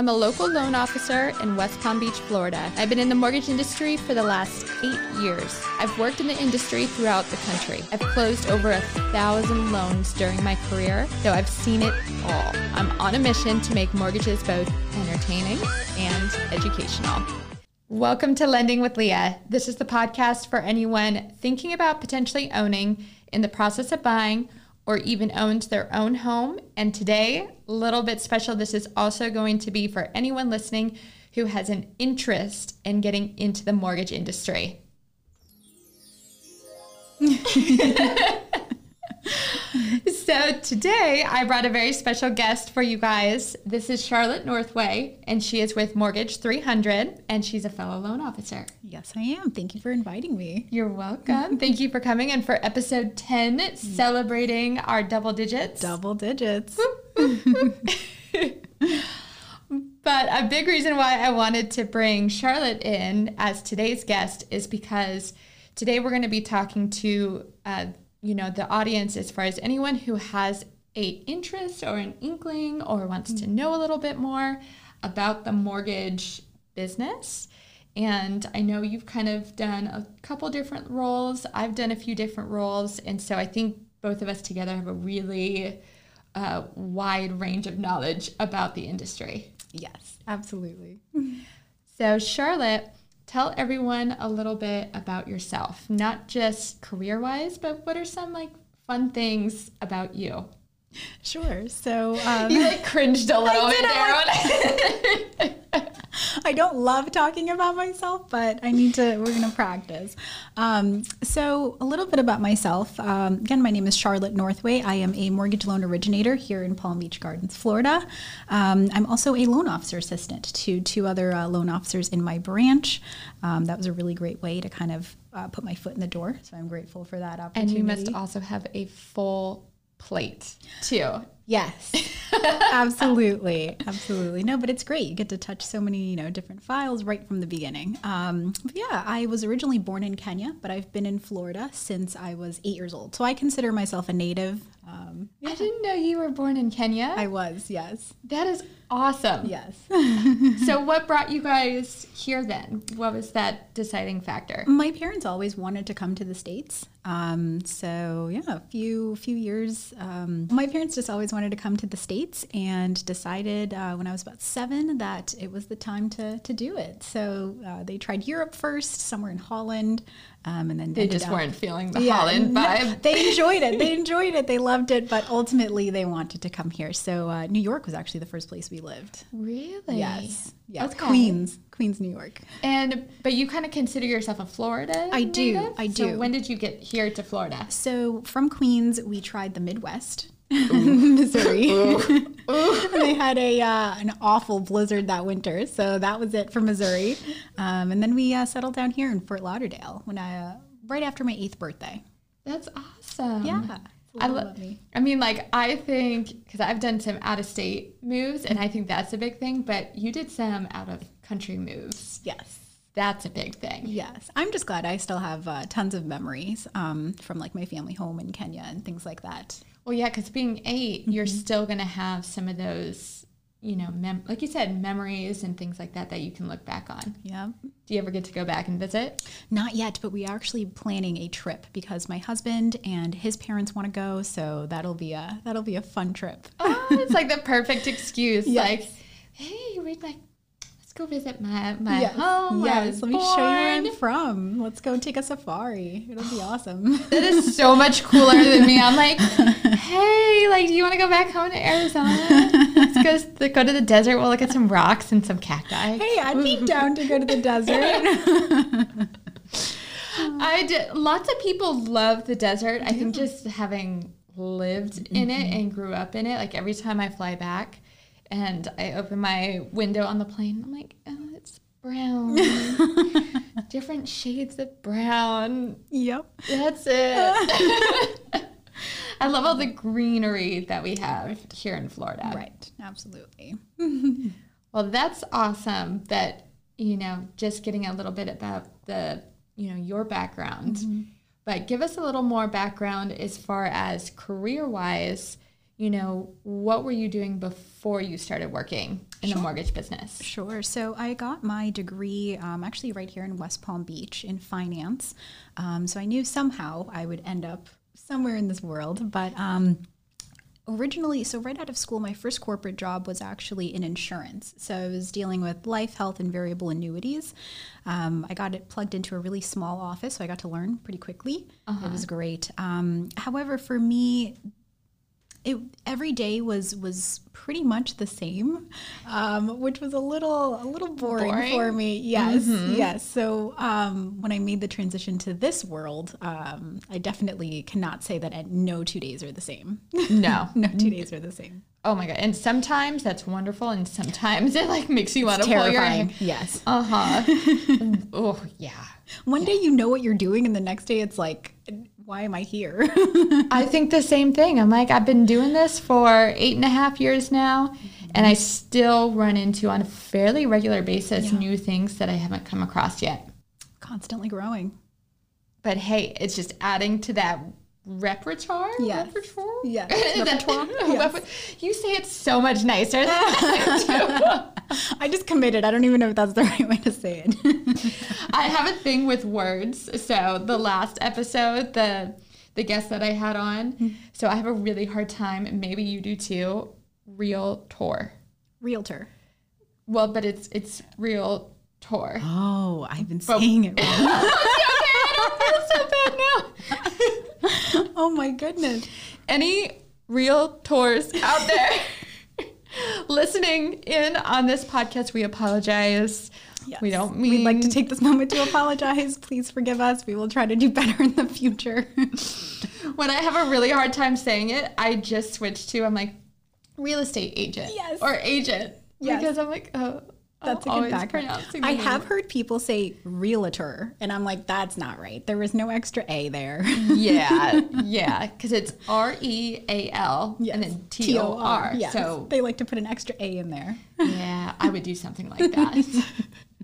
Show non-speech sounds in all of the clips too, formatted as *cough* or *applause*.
I'm a local loan officer in West Palm Beach, Florida. I've been in the mortgage industry for the last eight years. I've worked in the industry throughout the country. I've closed over a thousand loans during my career, so I've seen it all. I'm on a mission to make mortgages both entertaining and educational. Welcome to Lending with Leah. This is the podcast for anyone thinking about potentially owning, in the process of buying, or even owned their own home. And today, a little bit special, this is also going to be for anyone listening who has an interest in getting into the mortgage industry. *laughs* so today I brought a very special guest for you guys. This is Charlotte Northway, and she is with Mortgage 300, and she's a fellow loan officer. Yes, I am. Thank you for inviting me. You're welcome. Thank you for coming and for episode 10, celebrating our double digits. Double digits. *laughs* But a big reason why I wanted to bring Charlotte in as today's guest is because today we're going to be talking to, uh, you know, the audience as far as anyone who has a interest or an inkling or wants to know a little bit more about the mortgage business. And I know you've kind of done a couple different roles. I've done a few different roles, and so I think both of us together have a really uh, wide range of knowledge about the industry. Yes, absolutely. So, Charlotte, tell everyone a little bit about yourself, not just career wise, but what are some like fun things about you? Sure. So *laughs* um, You like cringed a little bit there. *laughs* I don't love talking about myself, but I need to, we're going to practice. Um, so, a little bit about myself. Um, again, my name is Charlotte Northway. I am a mortgage loan originator here in Palm Beach Gardens, Florida. Um, I'm also a loan officer assistant to two other uh, loan officers in my branch. Um, that was a really great way to kind of uh, put my foot in the door. So, I'm grateful for that opportunity. and you must also have a full plate too. Yes, *laughs* absolutely, absolutely. No, but it's great. You get to touch so many, you know, different files right from the beginning. Um, yeah, I was originally born in Kenya, but I've been in Florida since I was eight years old. So I consider myself a native. Um, I didn't know you were born in Kenya. I was, yes, that is awesome. yes. *laughs* So, *laughs* what brought you guys here then? What was that deciding factor? My parents always wanted to come to the states. Um, so yeah, a few few years. Um, my parents just always wanted to come to the states, and decided uh, when I was about seven that it was the time to to do it. So uh, they tried Europe first, somewhere in Holland, um, and then They just up- weren't feeling the Yeah, Holland no, vibe. they enjoyed it. They *laughs* enjoyed it. They loved it, but ultimately they wanted to come here. So uh, New York was actually the first place we lived. Really? Yes, yeah, Okay. Queens, Queens, New York. And but you kind of consider yourself a Florida. I do, native? I So do. when did you get here to Florida? So from Queens, we tried the Midwest, *laughs* Missouri. *laughs* they had a uh, an awful blizzard that winter, so that was it for Missouri. Um, and then we uh, settled down here in Fort Lauderdale when I uh, right after my eighth birthday. That's awesome. Yeah, I, little lo- me. I mean, like, I think, because I've done some out of state moves, and I think that's a big thing, but you did some out of country moves. Yes. That's a big thing. Yes, I'm just glad I still have uh, tons of memories um, from like my family home in Kenya and things like that. Well, yeah, because being 8 you're Mm-hmm. still going to have some of those, you know, mem- like you said, memories and things like that that you can look back on. Yeah. Do you ever get to go back and visit? Not yet, but we are actually planning a trip because my husband and his parents want to go, so that'll be a that'll be a fun trip. Oh, it's like the *laughs* perfect excuse. Yes. Like, hey, read my, go visit my, my Yes. home. where I was yes. Let me show you where I'm from. Let's go take a safari. It'll be *sighs* awesome. That is so much cooler than me. I'm like, *laughs* hey, like, do you want to go back home to Arizona? Let's go, go to the desert. We'll look at some rocks and some cacti. hey, I'd be *laughs* down to go to the desert. *laughs* I did. Lots of people love the desert. I think just having lived in it mm-hmm. and grew up in it, like every time I fly back and I open my window on the plane, I'm like, oh, it's brown. *laughs* Different shades of brown. yep. That's it. *laughs* I love all the greenery that we have here in Florida. Right. Absolutely. *laughs* Well, that's awesome that, you know, just getting a little bit about the, you know, your background. Mm-hmm. But give us a little more background as far as career wise, you know, what were you doing before you started working? in the mortgage business? Sure. So I got my degree um, actually right here in West Palm Beach in finance. Um, so I knew somehow I would end up somewhere in this world, but. Um, originally, so right out of school, my first corporate job was actually in insurance. So I was dealing with life, health, and variable annuities. Um, I got it plugged into a really small office, so I got to learn pretty quickly. Uh-huh. It was great. Um, however, for me, it every day was was pretty much the same, um, which was a little a little boring, boring? for me. Yes, mm-hmm. yes. So um, when I made the transition to this world, um, I definitely cannot say that no two days are the same. No, *laughs* no two days are the same. Oh my god! And sometimes that's wonderful, and sometimes *laughs* it like makes you want to pull your hair. Yes. *laughs* Uh huh. oh yeah. One yeah. day you know what you're doing, and the next day it's like why am I here? I think the same thing. I'm like, I've been doing this for eight and a half years now, mm-hmm. and I still run into on a fairly regular basis yeah. new things that I haven't come across yet. Constantly growing. But hey, it's just adding to that repertoire. Yes. Repertoire. Yes. *laughs* *laughs* repertoire. yes. You say it so much nicer than I do. *laughs* I just committed. I don't even know if that's the right way to say it. I have a thing with words. So the last episode, the the guest that I had on, mm-hmm. so I have a really hard time, maybe you do too. Real tour. Realtor. Well, but it's it's real tour. Oh, I've been saying it wrong. okay, I don't feel so bad now. *laughs* oh my goodness. Any real tours out there? *laughs* listening in on this podcast, we apologize. Yes. We don't mean. We'd like to take this moment to apologize. Please forgive us. We will try to do better in the future. *laughs* when I have a really hard time saying it, I just switch to, I'm like, real estate agent. Yes. Or agent. Yes. Because I'm like, oh, that's a good background. I have heard people say realtor, and I'm like, that's not right. There was no extra A there. yeah, *laughs* yeah, because it's R E A L and then T O R. Yes. So they like to put an extra A in there. Yeah, I would do something like that.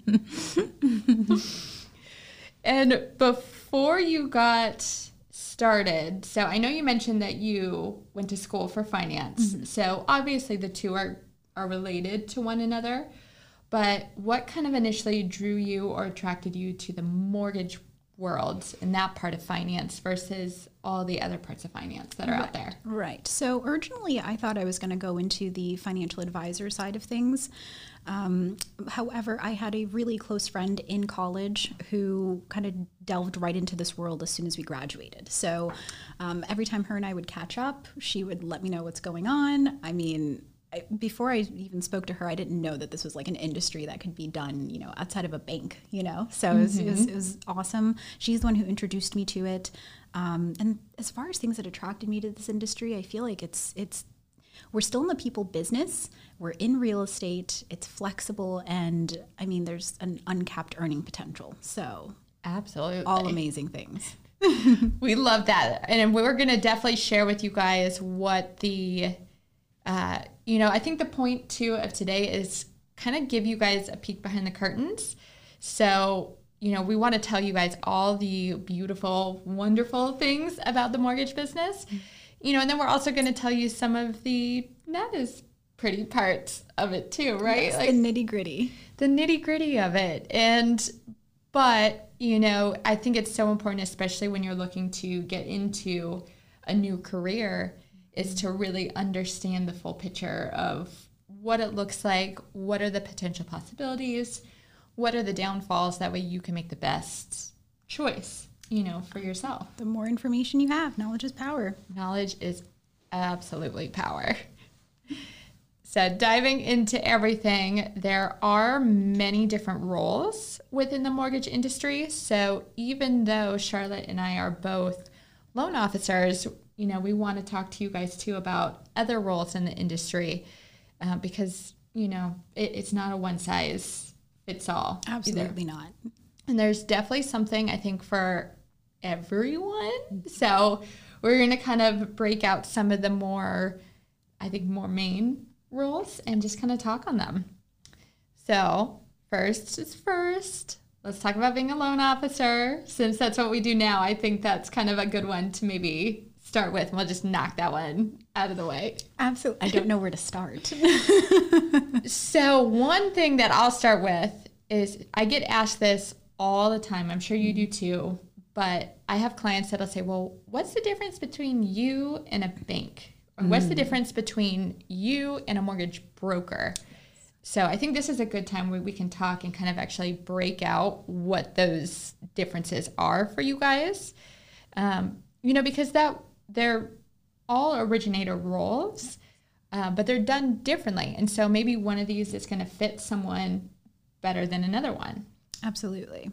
*laughs* and before you got started, so I know you mentioned that you went to school for finance. Mm-hmm. So obviously the two are are related to one another. But what kind of initially drew you or attracted you to the mortgage world and that part of finance versus all the other parts of finance that are right, out there? Right. So originally, I thought I was going to go into the financial advisor side of things. Um, however, I had a really close friend in college who kind of delved right into this world as soon as we graduated. So um, every time her and I would catch up, she would let me know what's going on. I mean, before I even spoke to her, I didn't know that this was like an industry that could be done, you know, outside of a bank, you know. So mm-hmm. it, was, it, was, it, was, awesome. She's the one who introduced me to it. Um, and as far as things that attracted me to this industry, I feel like it's it's we're still in the people business. We're in real estate. It's flexible, and I mean, there's an uncapped earning potential. So absolutely, all amazing things. *laughs* we love that, and we're going to definitely share with you guys what the uh, you know, I think the point too of today is kind of give you guys a peek behind the curtains. So, you know, we want to tell you guys all the beautiful, wonderful things about the mortgage business. You know, and then we're also going to tell you some of the not as pretty parts of it too, right? Yes, like the nitty gritty. The nitty gritty of it. And, but, you know, I think it's so important, especially when you're looking to get into a new career is to really understand the full picture of what it looks like, what are the potential possibilities, what are the downfalls. That way you can make the best choice, you know, for yourself. The more information you have, knowledge is power. Knowledge is absolutely power. So, diving into everything, there are many different roles within the mortgage industry. So, even though Charlotte and I are both loan officers, you know, we want to talk to you guys too about other roles in the industry uh, because, you know, it, it's not a one size fits all. Absolutely either. not. And there's definitely something I think for everyone. So we're going to kind of break out some of the more, I think, more main roles and just kind of talk on them. So, first is first. Let's talk about being a loan officer. Since that's what we do now, I think that's kind of a good one to maybe start with? And we'll just knock that one out of the way. Absolutely. I don't know where to start. *laughs* so, one thing that I'll start with is I get asked this all the time. I'm sure you do too. But I have clients that'll say, well, what's the difference between you and a bank? Or what's the difference between you and a mortgage broker? So I think this is a good time where we can talk and kind of actually break out what those differences are for you guys. Um, you know, because that they're all originator roles, uh, but they're done differently. And so maybe one of these is going to fit someone better than another one. Absolutely.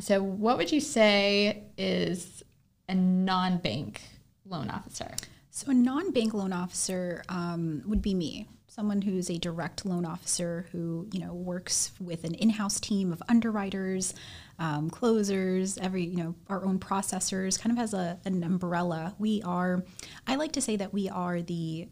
So, what would you say is a non bank loan officer? So, a non bank loan officer um, would be me, someone who's a direct loan officer who you know works with an in house team of underwriters, um, closers, every you know our own processors, kind of has a, an umbrella. We are, I like to say that we are the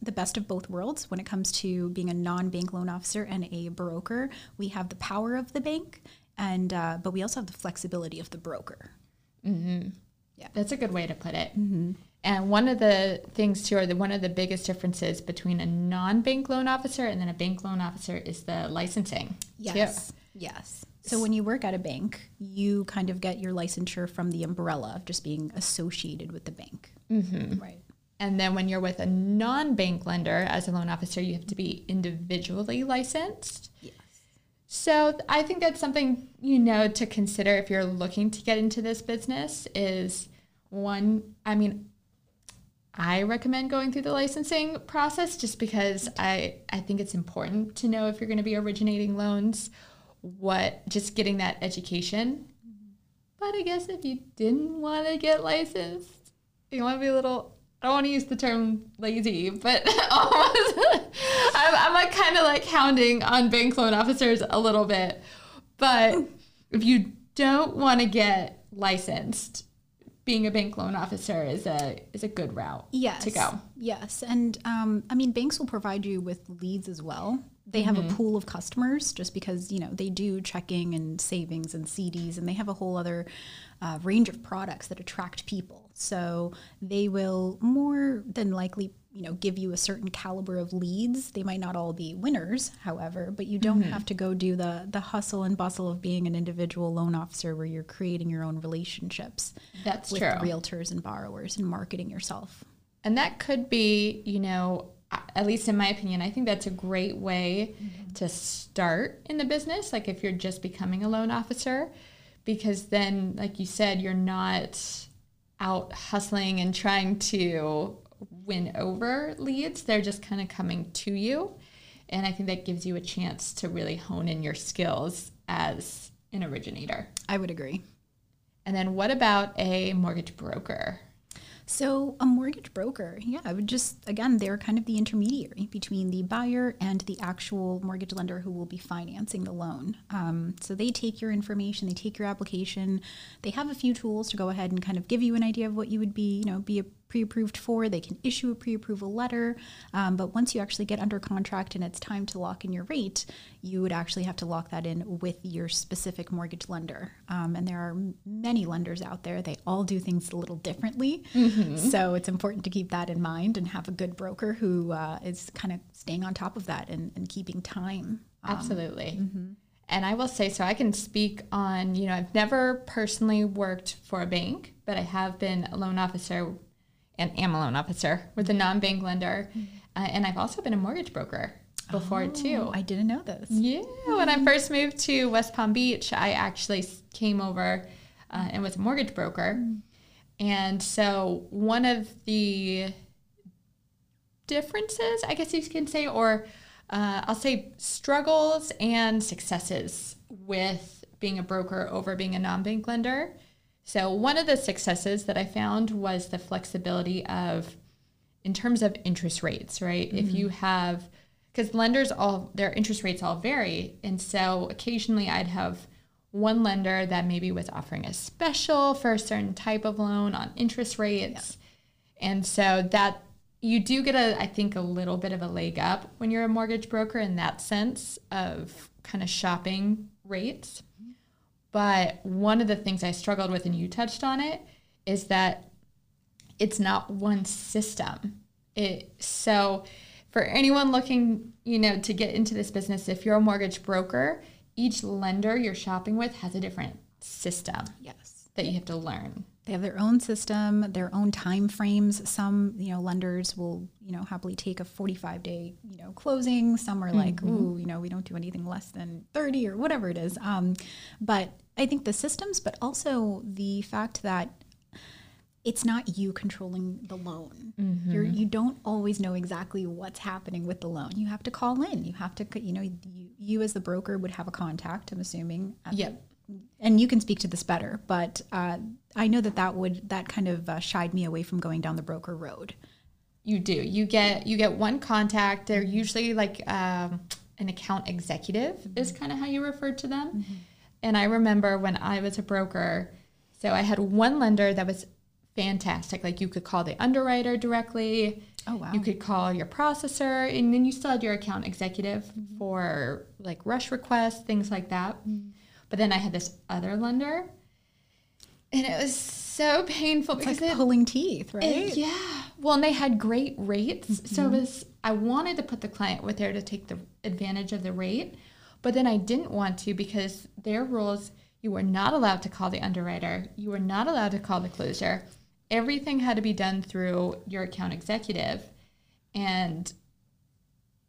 the best of both worlds when it comes to being a non-bank loan officer and a broker. We have the power of the bank, and uh, but we also have the flexibility of the broker. Mm-hmm. Yeah, that's a good way to put it. Mm-hmm. And one of the things too, or the, one of the biggest differences between a non-bank loan officer and then a bank loan officer is the licensing. Yes. Too. Yes. So when you work at a bank, you kind of get your licensure from the umbrella of just being associated with the bank. Mm-hmm. Right. And then when you're with a non-bank lender as a loan officer, you have to be individually licensed. Yes. So I think that's something you know to consider if you're looking to get into this business is one, I mean, I recommend going through the licensing process just because I, I think it's important to know if you're going to be originating loans, what just getting that education. But I guess if you didn't want to get licensed, you want to be a little I don't want to use the term lazy, but *laughs* almost, *laughs* I'm, I'm like kind of like hounding on bank loan officers a little bit. But if you don't want to get licensed, being a bank loan officer is a is a good route yes. to go. Yes, and um, I mean banks will provide you with leads as well. They have mm-hmm. a pool of customers just because you know they do checking and savings and CDs, and they have a whole other uh, range of products that attract people. So they will more than likely, you know, give you a certain caliber of leads. They might not all be winners, however, but you don't mm-hmm. have to go do the the hustle and bustle of being an individual loan officer where you're creating your own relationships. That's with true. Realtors and borrowers and marketing yourself. And that could be, you know, at least in my opinion, I think that's a great way mm-hmm. to start in the business. Like if you're just becoming a loan officer, because then, like you said, you're not out hustling and trying to win over leads. They're just kind of coming to you. And I think that gives you a chance to really hone in your skills as an originator. I would agree. And then what about a mortgage broker? So, a mortgage broker, yeah, I would just, again, they're kind of the intermediary between the buyer and the actual mortgage lender who will be financing the loan. Um, so, they take your information, they take your application, they have a few tools to go ahead and kind of give you an idea of what you would be, you know, be a pre-approved for. They can issue a pre-approval letter, um, but once you actually get under contract and it's time to lock in your rate, you would actually have to lock that in with your specific mortgage lender. Um, and there are many lenders out there; they all do things a little differently. Mm-hmm. So it's important to keep that in mind and have a good broker who uh, is kind of staying on top of that and, and keeping time. Um, Absolutely. Mm-hmm. And I will say, so I can speak on, you know, I've never personally worked for a bank, but I have been a loan officer and am a loan officer with a non-bank lender, mm-hmm. uh, and I've also been a mortgage broker before oh, too. I didn't know this. Yeah, when I first moved to West Palm Beach, I actually came over uh, and was a mortgage broker, mm. and so one of the differences, I guess you can say, or uh, I'll say struggles and successes with being a broker over being a non-bank lender so, one of the successes that I found was the flexibility of, in terms of interest rates, right? Mm-hmm. If you have, because lenders all, their interest rates all vary. And so occasionally I'd have one lender that maybe was offering a special for a certain type of loan on interest rates. Yeah. And so that you do get a, I think, a little bit of a leg up when you're a mortgage broker in that sense of kind of shopping rates. But one of the things I struggled with, and you touched on it, is that it's not one system. It so for anyone looking, you know, to get into this business, if you're a mortgage broker, each lender you're shopping with has a different system Yes. that you have to learn. They have their own system, their own time frames. Some, you know, lenders will, you know, happily take a 45 day, you know, closing. Some are like, ooh, you know, we don't do anything less than 30 or whatever it is. Um, but I think the systems, but also the fact that it's not you controlling the loan. You're, you don't always know exactly what's happening with the loan. You have to call in. You have to, you know, you, you as the broker would have a contact. I'm assuming. at Yep. And you can speak to this better, but uh, I know that that would that kind of uh, shied me away from going down the broker road. You do. You get you get one contact. They're usually like um, an account executive is kind of how you refer to them. And I remember when I was a broker, so I had one lender that was fantastic. Like you could call the underwriter directly. Oh, wow. You could call your processor, and then you still had your account executive for like rush requests, things like that. But then I had this other lender, and it was so painful It's because like it, pulling teeth, right? it- yeah. Well, and they had great rates. Mm-hmm. So it was, I wanted to put the client with there to take the advantage of the rate, but then I didn't want to because their rules, you were not allowed to call the underwriter. You were not allowed to call the closer. Everything had to be done through your account executive. And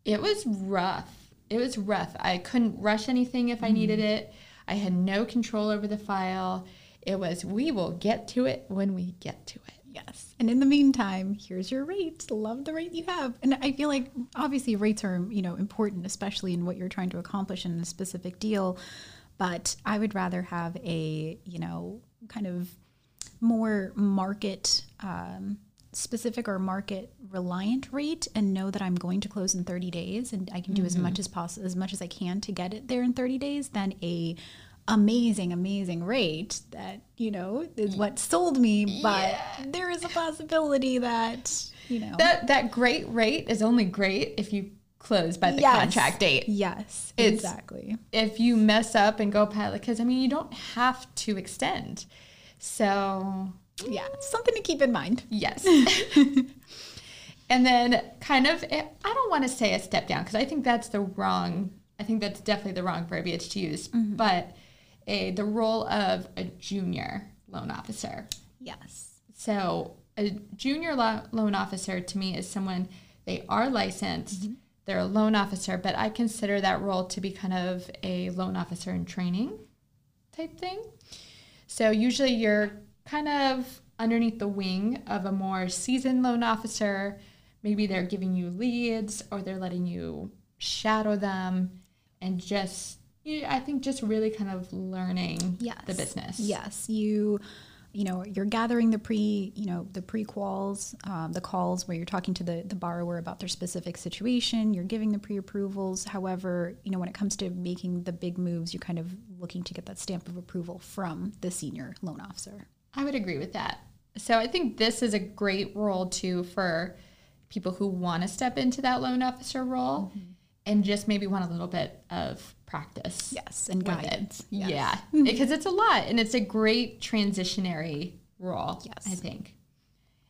it was rough. It was rough. I couldn't rush anything if I mm-hmm. needed it. I had no control over the file. It was, we will get to it when we get to it. Yes. And in the meantime, here's your rate. Love the rate you have. And I feel like obviously rates are, you know, important, especially in what you're trying to accomplish in a specific deal. But I would rather have a, you know, kind of more market um, specific or market reliant rate and know that I'm going to close in 30 days and I can do as much mm-hmm. as possible as much as I can to get it there in 30 days than a amazing amazing rate that you know is what sold me but there is a possibility that you know That that great rate is only great if you close by the Yes. contract date. yes It's- exactly If you mess up and go pilot, because I mean, you don't have to extend. So yeah something to keep in mind yes. *laughs* and then kind of, eh, I don't want to say a step down because I think that's the wrong. I think that's definitely the wrong verbiage to use. Mm-hmm. But a the role of a junior loan officer. yes So a junior lo- loan officer to me is someone they are licensed, mm-hmm. they're a loan officer, but I consider that role to be kind of a loan officer in training type thing. So usually you're kind of underneath the wing of a more seasoned loan officer. Maybe they're giving you leads or they're letting you shadow them and just I think just really kind of learning yes. the business. yes. You you know you're gathering the pre you know the pre-quals um, the calls where you're talking to the, the borrower about their specific situation. You're giving the pre-approvals. However you know when it comes to making the big moves you're kind of looking to get that stamp of approval from the senior loan officer I would agree with that. So I think this is a great role too for people who want to step into that loan officer role mm-hmm. and just maybe want a little bit of practice. yes and with it. guidance Yes. Yeah, *laughs* because it's a lot and it's a great transitionary role, Yes. I think.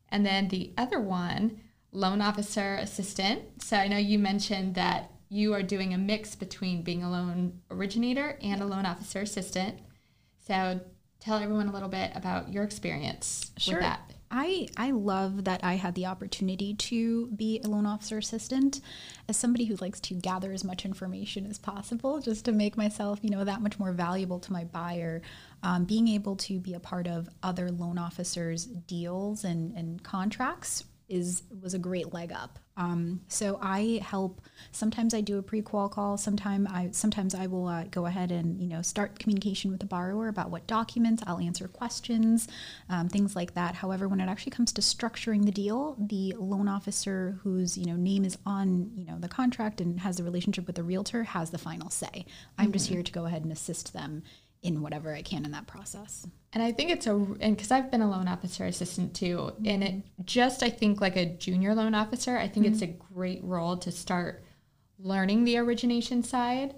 And then the other one, loan officer assistant. So I know you mentioned that you are doing a mix between being a loan originator and a loan officer assistant. So tell everyone a little bit about your experience with that. I, I love that I had the opportunity to be a loan officer assistant as somebody who likes to gather as much information as possible just to make myself, you know, that much more valuable to my buyer. Um, being able to be a part of other loan officers' deals and, and contracts is was a great leg up. Um, so I help. Sometimes I do a pre-qual call. Sometimes I sometimes I will uh, go ahead and you know start communication with the borrower about what documents. I'll answer questions, um, things like that. However, when it actually comes to structuring the deal, the loan officer whose you know name is on you know the contract and has the relationship with the realtor has the final say. I'm just here to go ahead and assist them in whatever I can in that process. And I think it's a, and because I've been a loan officer assistant too, and it just, I think, like a junior loan officer, I think it's a great role to start learning the origination side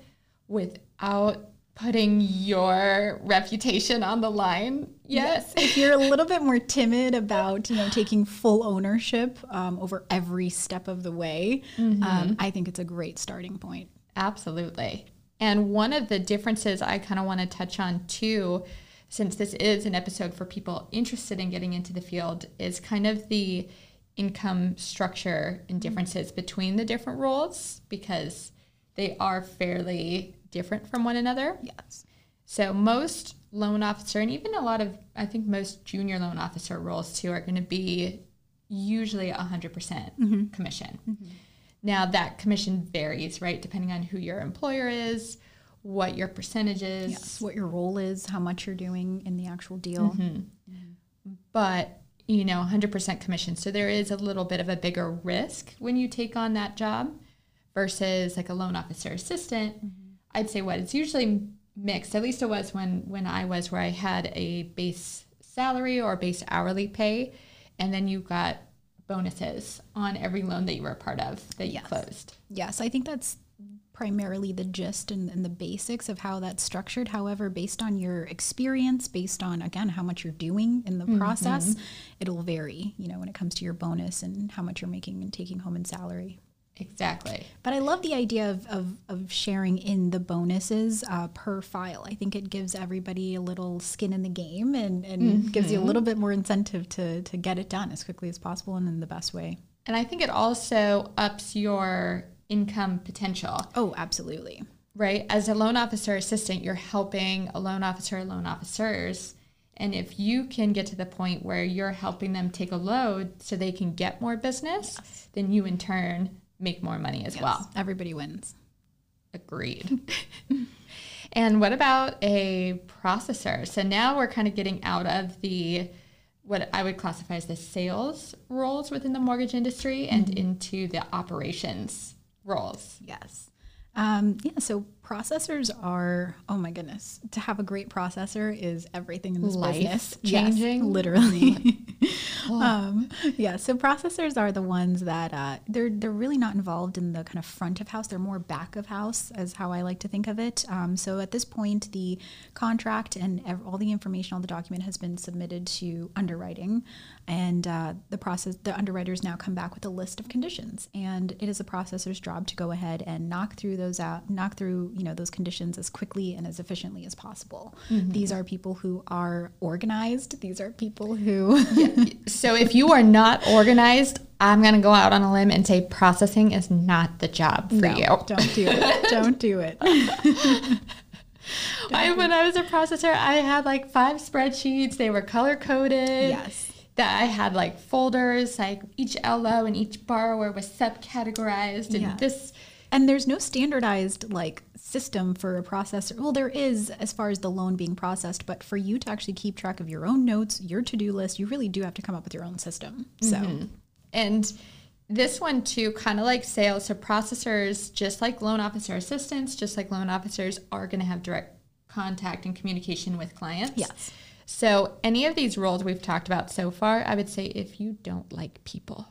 without putting your reputation on the line. Yes, if you're a little bit more timid about you know taking full ownership um, over every step of the way, um, I think it's a great starting point. Absolutely. And one of the differences I kind of want to touch on too, since this is an episode for people interested in getting into the field, is kind of the income structure and differences between the different roles because they are fairly different from one another. Yes. So most loan officer and even a lot of I think most junior loan officer roles too are going to be usually 100% mm-hmm. commission. Mm-hmm. Now that commission varies, right, depending on who your employer is, what your percentage is. Yes. What your role is, how much you're doing in the actual deal. Mm-hmm. but you know 100% commission so there is a little bit of a bigger risk when you take on that job versus like a loan officer assistant mm-hmm. i'd say what it's usually mixed at least it was when when i was where i had a base salary or base hourly pay and then you got bonuses on every loan that you were a part of that you Yes. closed Yes, I think that's primarily the gist and, and the basics of how that's structured. However, based on your experience, based on again how much you're doing in the mm-hmm. process, it'll vary. You know, when it comes to your bonus and how much you're making and taking home in salary. Exactly But I love the idea of, of, of sharing in the bonuses uh, per file. I think it gives everybody a little skin in the game and, and gives you a little bit more incentive to, to get it done as quickly as possible and in the best way. and i think it also ups your income potential Oh, absolutely. right? As a loan officer assistant, you're helping a loan officer, loan officers. And if you can get to the point where you're helping them take a load so they can get more business, then you in turn make more money as well. Everybody wins. Agreed. *laughs* and what about a processor? So now we're kind of getting out of the what I would classify as the sales roles within the mortgage industry and mm-hmm. into the operations roles. Yes. Um, yeah, so processors are, oh my goodness, to have a great processor is everything in this Life business. *laughs* changing. Yes, literally. *laughs* um, yeah, so processors are the ones that uh, they're they're really not involved in the kind of front of house. They're more back of house, as how I like to think of it. Um, so at this point, the contract and ev- all the information, all the document has been submitted to underwriting, and uh, the process the underwriters now come back with a list of conditions, and it is a processor's job to go ahead and knock through those out, knock through you know those conditions as quickly and as efficiently as possible. These are people who are organized. These are people who *laughs* So if you are not organized, I'm going to go out on a limb and say processing is not the job for No, you. don't do it. Don't do it. *laughs* I, when I was a processor, I had like five spreadsheets. They were color coded. Yes. That I had like folders, like each LO and each borrower was subcategorized, and Yeah. this And there's no standardized like system for a processor. Well, there is as far as the loan being processed, but for you to actually keep track of your own notes, your to-do list, you really do have to come up with your own system. So, mm-hmm. And this one too, kind of like sales. So processors, just like loan officer assistants, just like loan officers, are going to have direct contact and communication with clients. Yes. So any of these roles we've talked about so far, I would say if you don't like people,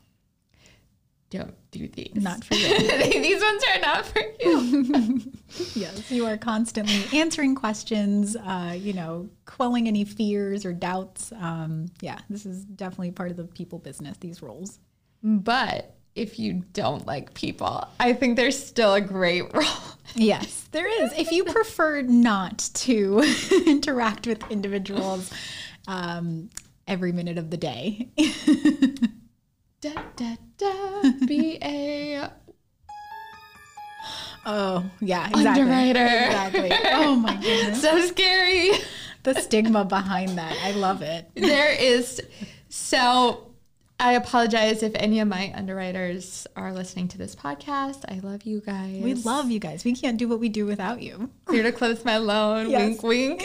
don't do these. Not for *laughs* you. these ones are not for you. *laughs* yes, you are constantly answering questions, uh, you know, quelling any fears or doubts. Um, yeah, this is definitely part of the people business, these roles. But if you don't like people, I think there's still a great *laughs* role. Yes, there is. If you prefer not to *laughs* interact with individuals um, every minute of the day, da, da, da, *laughs* be a oh yeah, exactly. Underwriter. Exactly. Oh my goodness, so scary. the stigma behind that. I love it. there is so I apologize if any of my underwriters are listening to this podcast. I love you guys. We love you guys. We can't do what we do without you. *laughs* Here to close my loan. Yes. Wink, wink.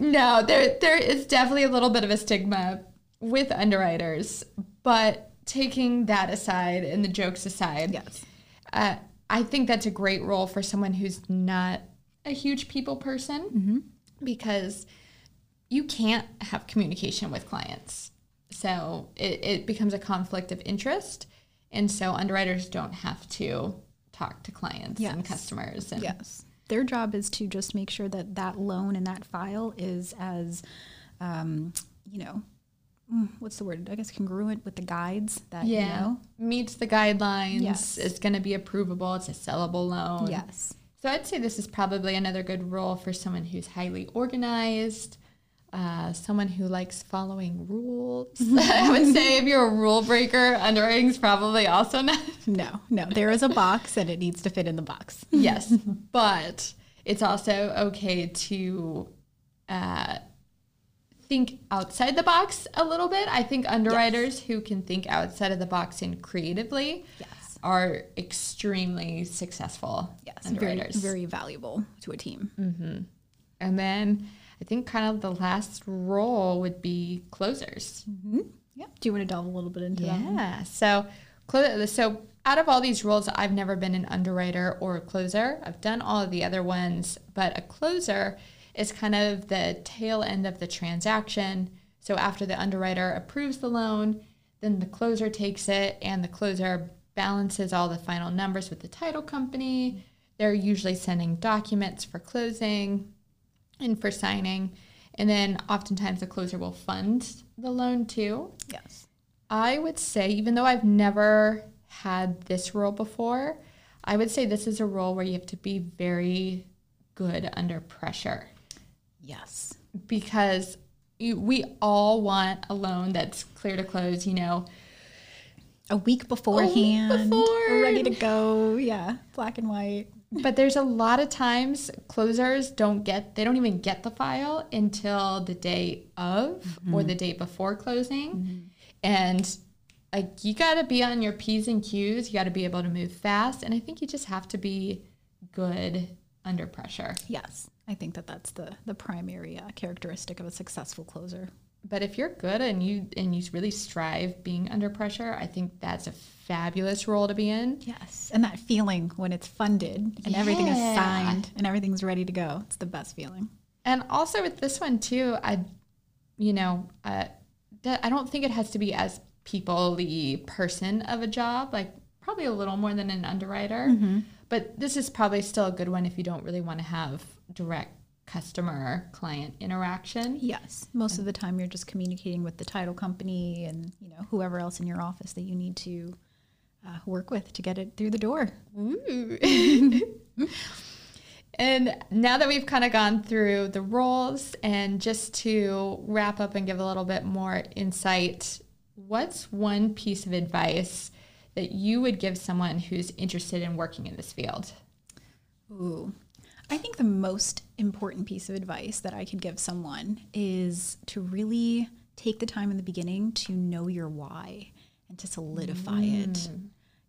*laughs* no, there there is definitely a little bit of a stigma with underwriters, but taking that aside and the jokes aside, Yes. uh, I think that's a great role for someone who's not a huge people person because you can't have communication with clients. So it, it becomes a conflict of interest. And so underwriters don't have to talk to clients Yes. and customers. And Yes. Their job is to just make sure that that loan and that file is as, um, you know, mm, what's the word? I guess congruent with the guides that, yeah, you know. meets the guidelines. Yes. It's going to be approvable. It's a sellable loan. Yes. So I'd say this is probably another good role for someone who's highly organized, uh, someone who likes following rules. *laughs* *laughs* I would say if you're a rule breaker, underwriting's probably also not. *laughs* No, no. There is a box and it needs to fit in the box. yes, but it's also okay to uh, think outside the box a little bit. I think underwriters who can think outside of the box and creatively Yes. are extremely successful Yes. Very, very valuable to a team. And then I think kind of the last role would be closers. Mm-hmm. Yeah. Do you want to delve a little bit into that? Yeah. So, clo- so out of all these roles, I've never been an underwriter or a closer. I've done all of the other ones, but a closer is kind of the tail end of the transaction. So after the underwriter approves the loan, then the closer takes it, and the closer balances all the final numbers with the title company. They're usually sending documents for closing and for signing. And then oftentimes the closer will fund the loan too. Yes. I would say, even though I've never had this role before, I would say this is a role where you have to be very good under pressure Yes. because you, we all want a loan that's clear to close, you know. A week beforehand. before. Ready to go. Yeah. Black and white. But there's a lot of times closers don't get, they don't even get the file until the day of or the day before closing. And like you got to be on your P's and Q's, you got to be able to move fast. And I think you just have to be good under pressure. Yes. I think that that's the, the primary uh, characteristic of a successful closer. But if you're good and you and you really strive being under pressure, I think that's a fabulous role to be in. Yes. And that feeling when it's funded and everything is signed and everything's ready to go. It's the best feeling. And also with this one too, I, you know, uh, I don't think it has to be as people-y person of a job. Like probably a little more than an underwriter, but this is probably still a good one if you don't really want to have direct customer client interaction. Yes. Most of the time you're just communicating with the title company and, you know, whoever else in your office that you need to uh, work with to get it through the door. *laughs* And now that we've kind of gone through the roles, and just to wrap up and give a little bit more insight, what's one piece of advice that you would give someone who's interested in working in this field? Ooh. I think the most important piece of advice that I could give someone is to really take the time in the beginning to know your why and to solidify it.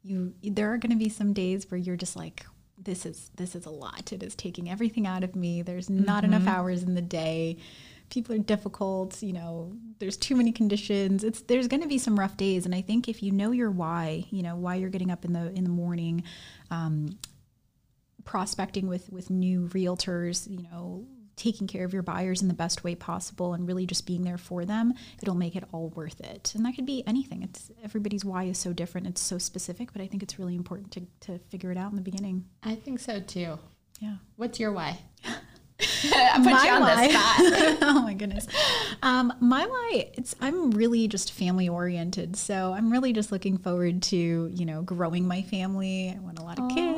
You there are going to be some days where you're just like this is this is a lot. It is taking everything out of me. There's not enough hours in the day. People are difficult, you know, there's too many conditions. It's there's going to be some rough days and I think if you know your why, you know, why you're getting up in the in the morning, um, prospecting with with new realtors, you know, taking care of your buyers in the best way possible and really just being there for them, it'll make it all worth it. And that could be anything. It's everybody's why is so different. It's so specific, but I think it's really important to to figure it out in the beginning. I think so too. Yeah. What's your why? *laughs* I put you on the spot. *laughs* oh my goodness. Um, my why, it's I'm really just family oriented. So I'm really just looking forward to, you know, growing my family. I want a lot of kids.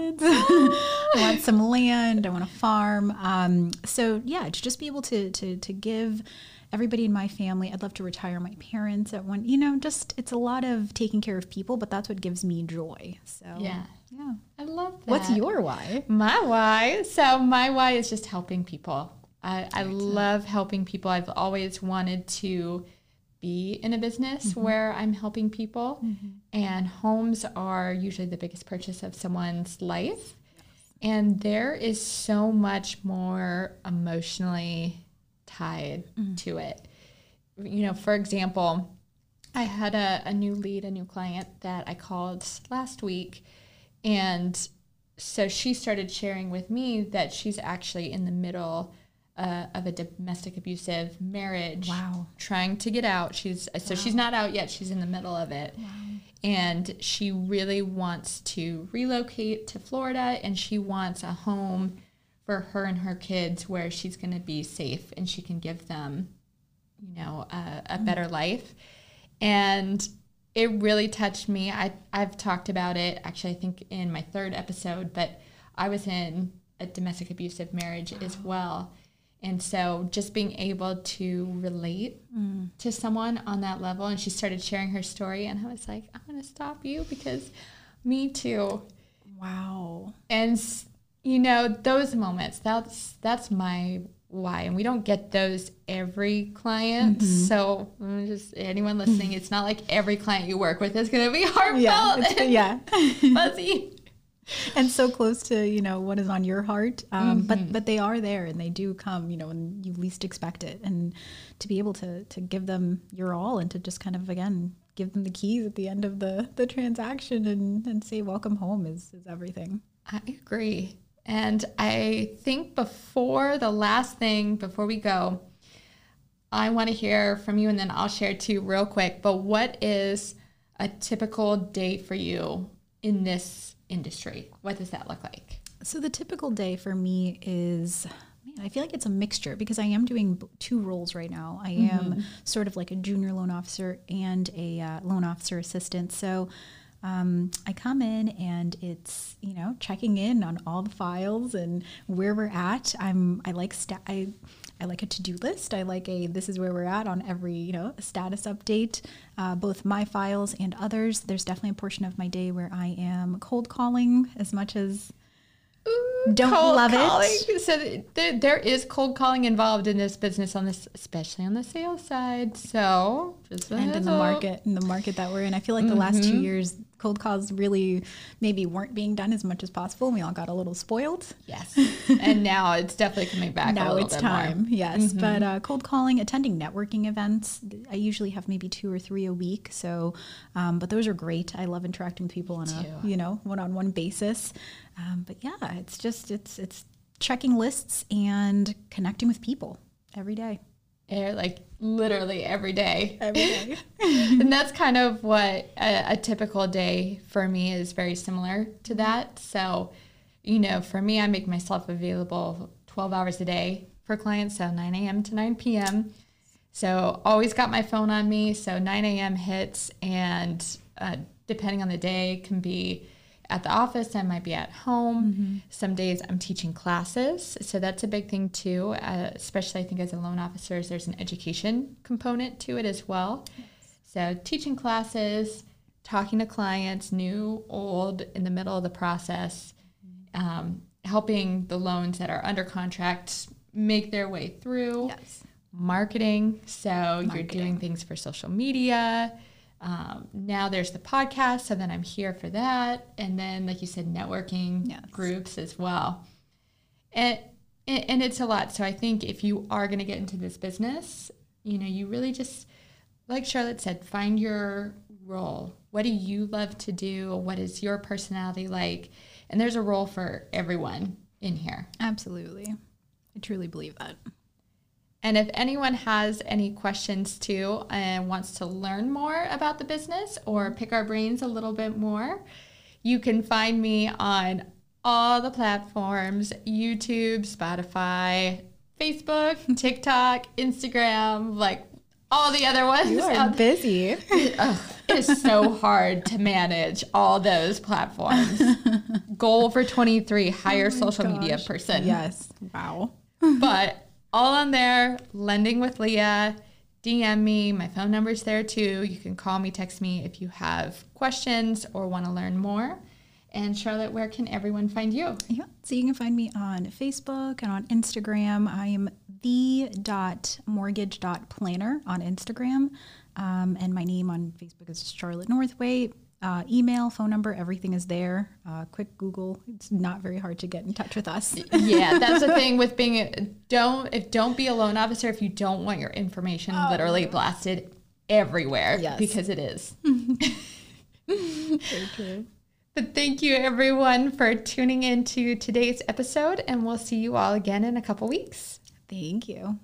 *laughs* I want some land. I want a farm. Um, so yeah, to just be able to to to give everybody in my family. I'd love to retire my parents at one, you know, just it's a lot of taking care of people, but that's what gives me joy. So Yeah. Yeah. I love that. What's your why? My why. So my why is just helping people. I, I love helping people. I've always wanted to be in a business where I'm helping people. And homes are usually the biggest purchase of someone's life. And there is so much more emotionally tied to it. You know, for example, I had a, a new lead, a new client that I called last week. And so she started sharing with me that she's actually in the middle uh, of a domestic abusive marriage. Wow. Trying to get out. She's so she's not out yet. She's in the middle of it. And she really wants to relocate to Florida and she wants a home for her and her kids where she's going to be safe and she can give them, you know, a, a mm. better life. And it really touched me. I, I've talked about it actually, I think in my third episode, but I was in a domestic abusive marriage as oh. well. And so just being able to relate to someone on that level, and she started sharing her story, and I was like, I'm going to stop you because me too. Wow. And you know, those moments, that's that's my why. And we don't get those every client. So mm, just anyone listening, *laughs* it's not like every client you work with is going to be heartfelt Yeah. and *laughs* yeah. fuzzy. *laughs* and so close to you know what is on your heart um, Mm-hmm. but but they are there and they do come you know when you least expect it and to be able to to give them your all and to just kind of again give them the keys at the end of the the transaction and and say welcome home is is everything I agree. And I think before the last thing, before we go, I want to hear from you and then I'll share too, real quick. But what is a typical day for you in this industry? What does that look like? So the typical day for me is man, I feel like it's a mixture because I am doing two roles right now. I am sort of like a junior loan officer and a uh, loan officer assistant. So um, I come in and it's you know checking in on all the files and where we're at. I'm I like sta- I I like a to-do list. I like a this is where we're at on every you know status update, uh, both my files and others. There's definitely a portion of my day where I am cold calling as much as Don't Cold love calling. it. So th- there, there is cold calling involved in this business on this, especially on the sales side. So just and in the market in the market that we're in. I feel like the last two years cold calls really maybe weren't being done as much as possible. We all got a little spoiled. Yes, *laughs* and now it's definitely coming back. now it's bit more. time yes but uh, cold calling attending networking events i usually have maybe two or three a week so um, but those are great i love interacting with people on a you know one-on-one basis um, but yeah it's just it's it's checking lists and connecting with people every day Eh, like literally every day. every day *laughs* and that's kind of what a, a typical day for me is very similar to that. So, you know, for me, I make myself available 12 hours a day for clients, so 9 a.m. to 9 p.m. So, always got my phone on me. So, 9 a.m. hits, and uh, depending on the day, can be at the office, I might be at home. Some days I'm teaching classes. So, that's a big thing too, uh, especially I think as a loan officer, there's an education component to it as well. Yes. So, teaching classes, talking to clients, new, old, in the middle of the process, um, helping the loans that are under contract make their way through, yes marketing. So, you're doing things for social media. Um, now there's the podcast, so then I'm here for that. And then, like you said, networking Yes. groups as well. And, and and it's a lot. So I think if you are going to get into this business, you know, you really just, like Charlotte said, find your role. What do you love to do? What is your personality like? And there's a role for everyone in here. absolutely i truly believe that And if anyone has any questions too and wants to learn more about the business or pick our brains a little bit more, you can find me on all the platforms YouTube, Spotify, Facebook, *laughs* TikTok, Instagram, like all the other ones. you are busy. *laughs* Ugh, it is so hard to manage all those platforms. *laughs* Goal for 23 hire oh social media person. Yes. Wow. But all on there, lending with Leah. DM me. My phone number's there too. You can call me, text me if you have questions or want to learn more. And Charlotte, where can everyone find you? Yeah. So you can find me on Facebook and on Instagram. I am the dot mortgage dot planner on Instagram. Um, and my name on Facebook is Charlotte Northway. Uh, email, phone number, everything is there. Uh, quick Google. It's not very hard to get in touch with us. Yeah, that's the *laughs* thing with being a, don't if don't be a loan officer if you don't want your information literally blasted everywhere Yes. because it is. *laughs* *laughs* Very true. But thank you everyone for tuning in to today's episode and we'll see you all again in a couple weeks. Thank you.